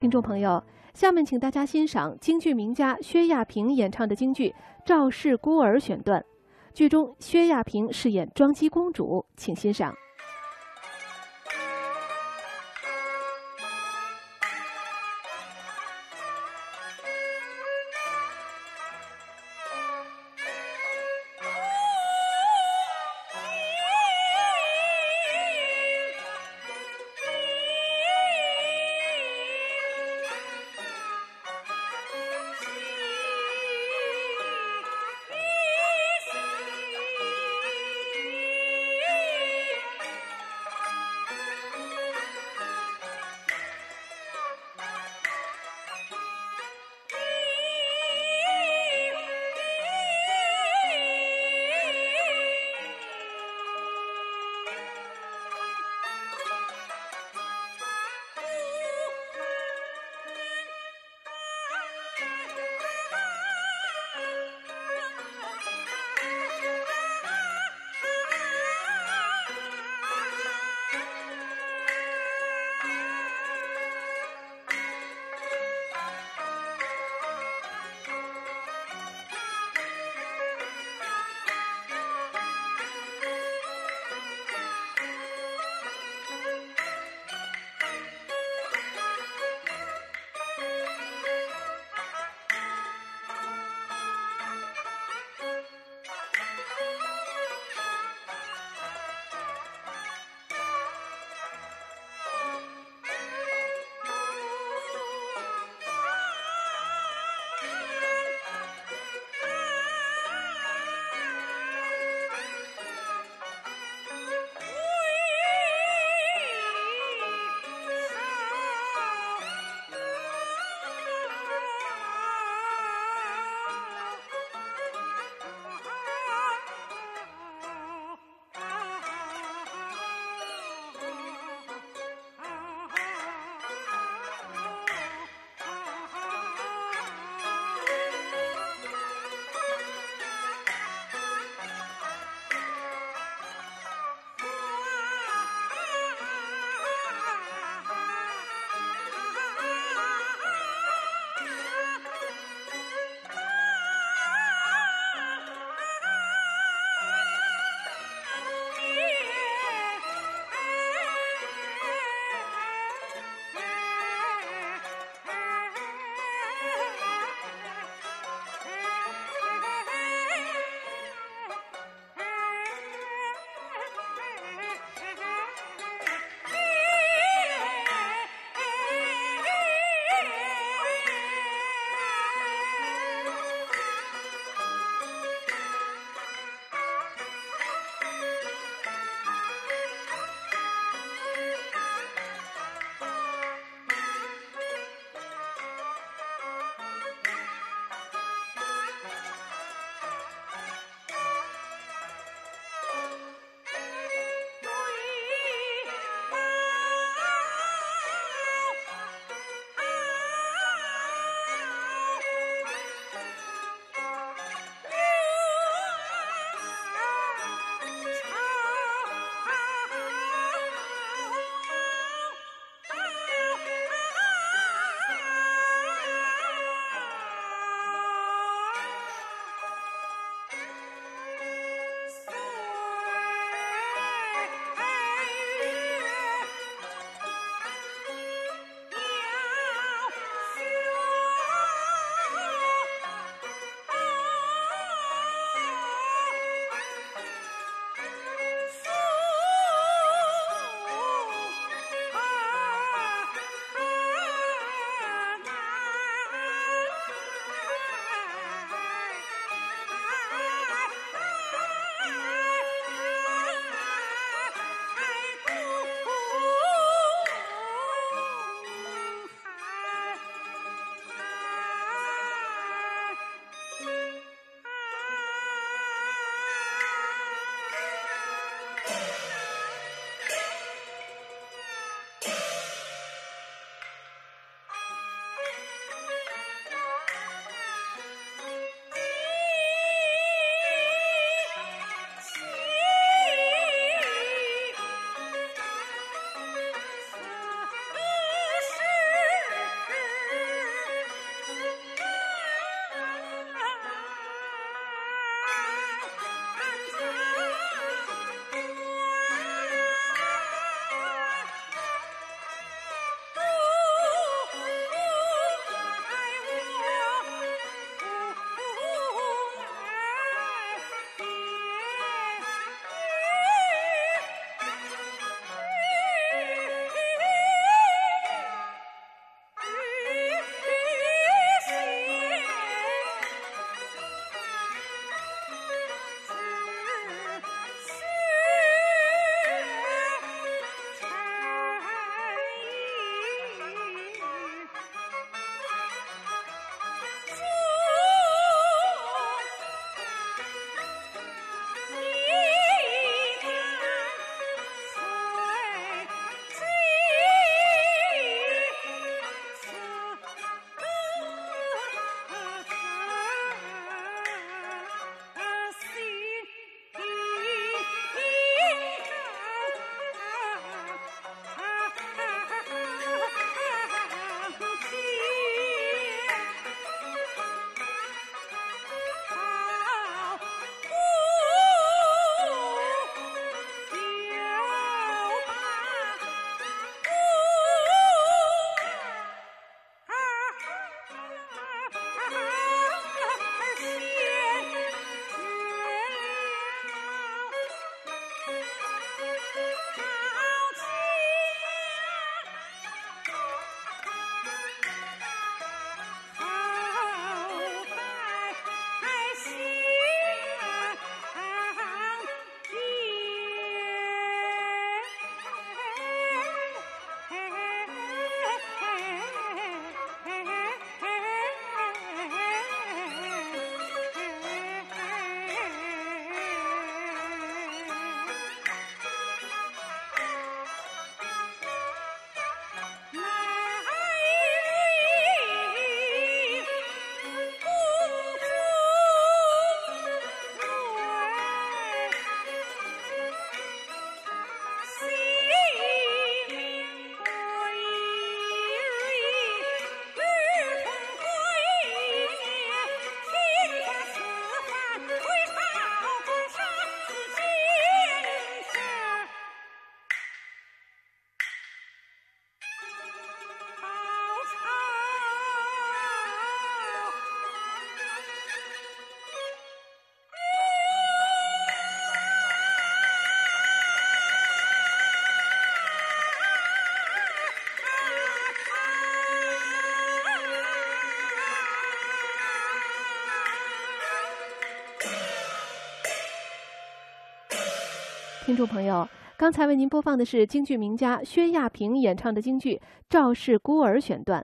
听众朋友，下面请大家欣赏京剧名家薛亚萍演唱的京剧《赵氏孤儿》选段。剧中薛亚萍饰演庄姬公主，请欣赏。听众朋友，刚才为您播放的是京剧名家薛亚平演唱的京剧《赵氏孤儿》选段。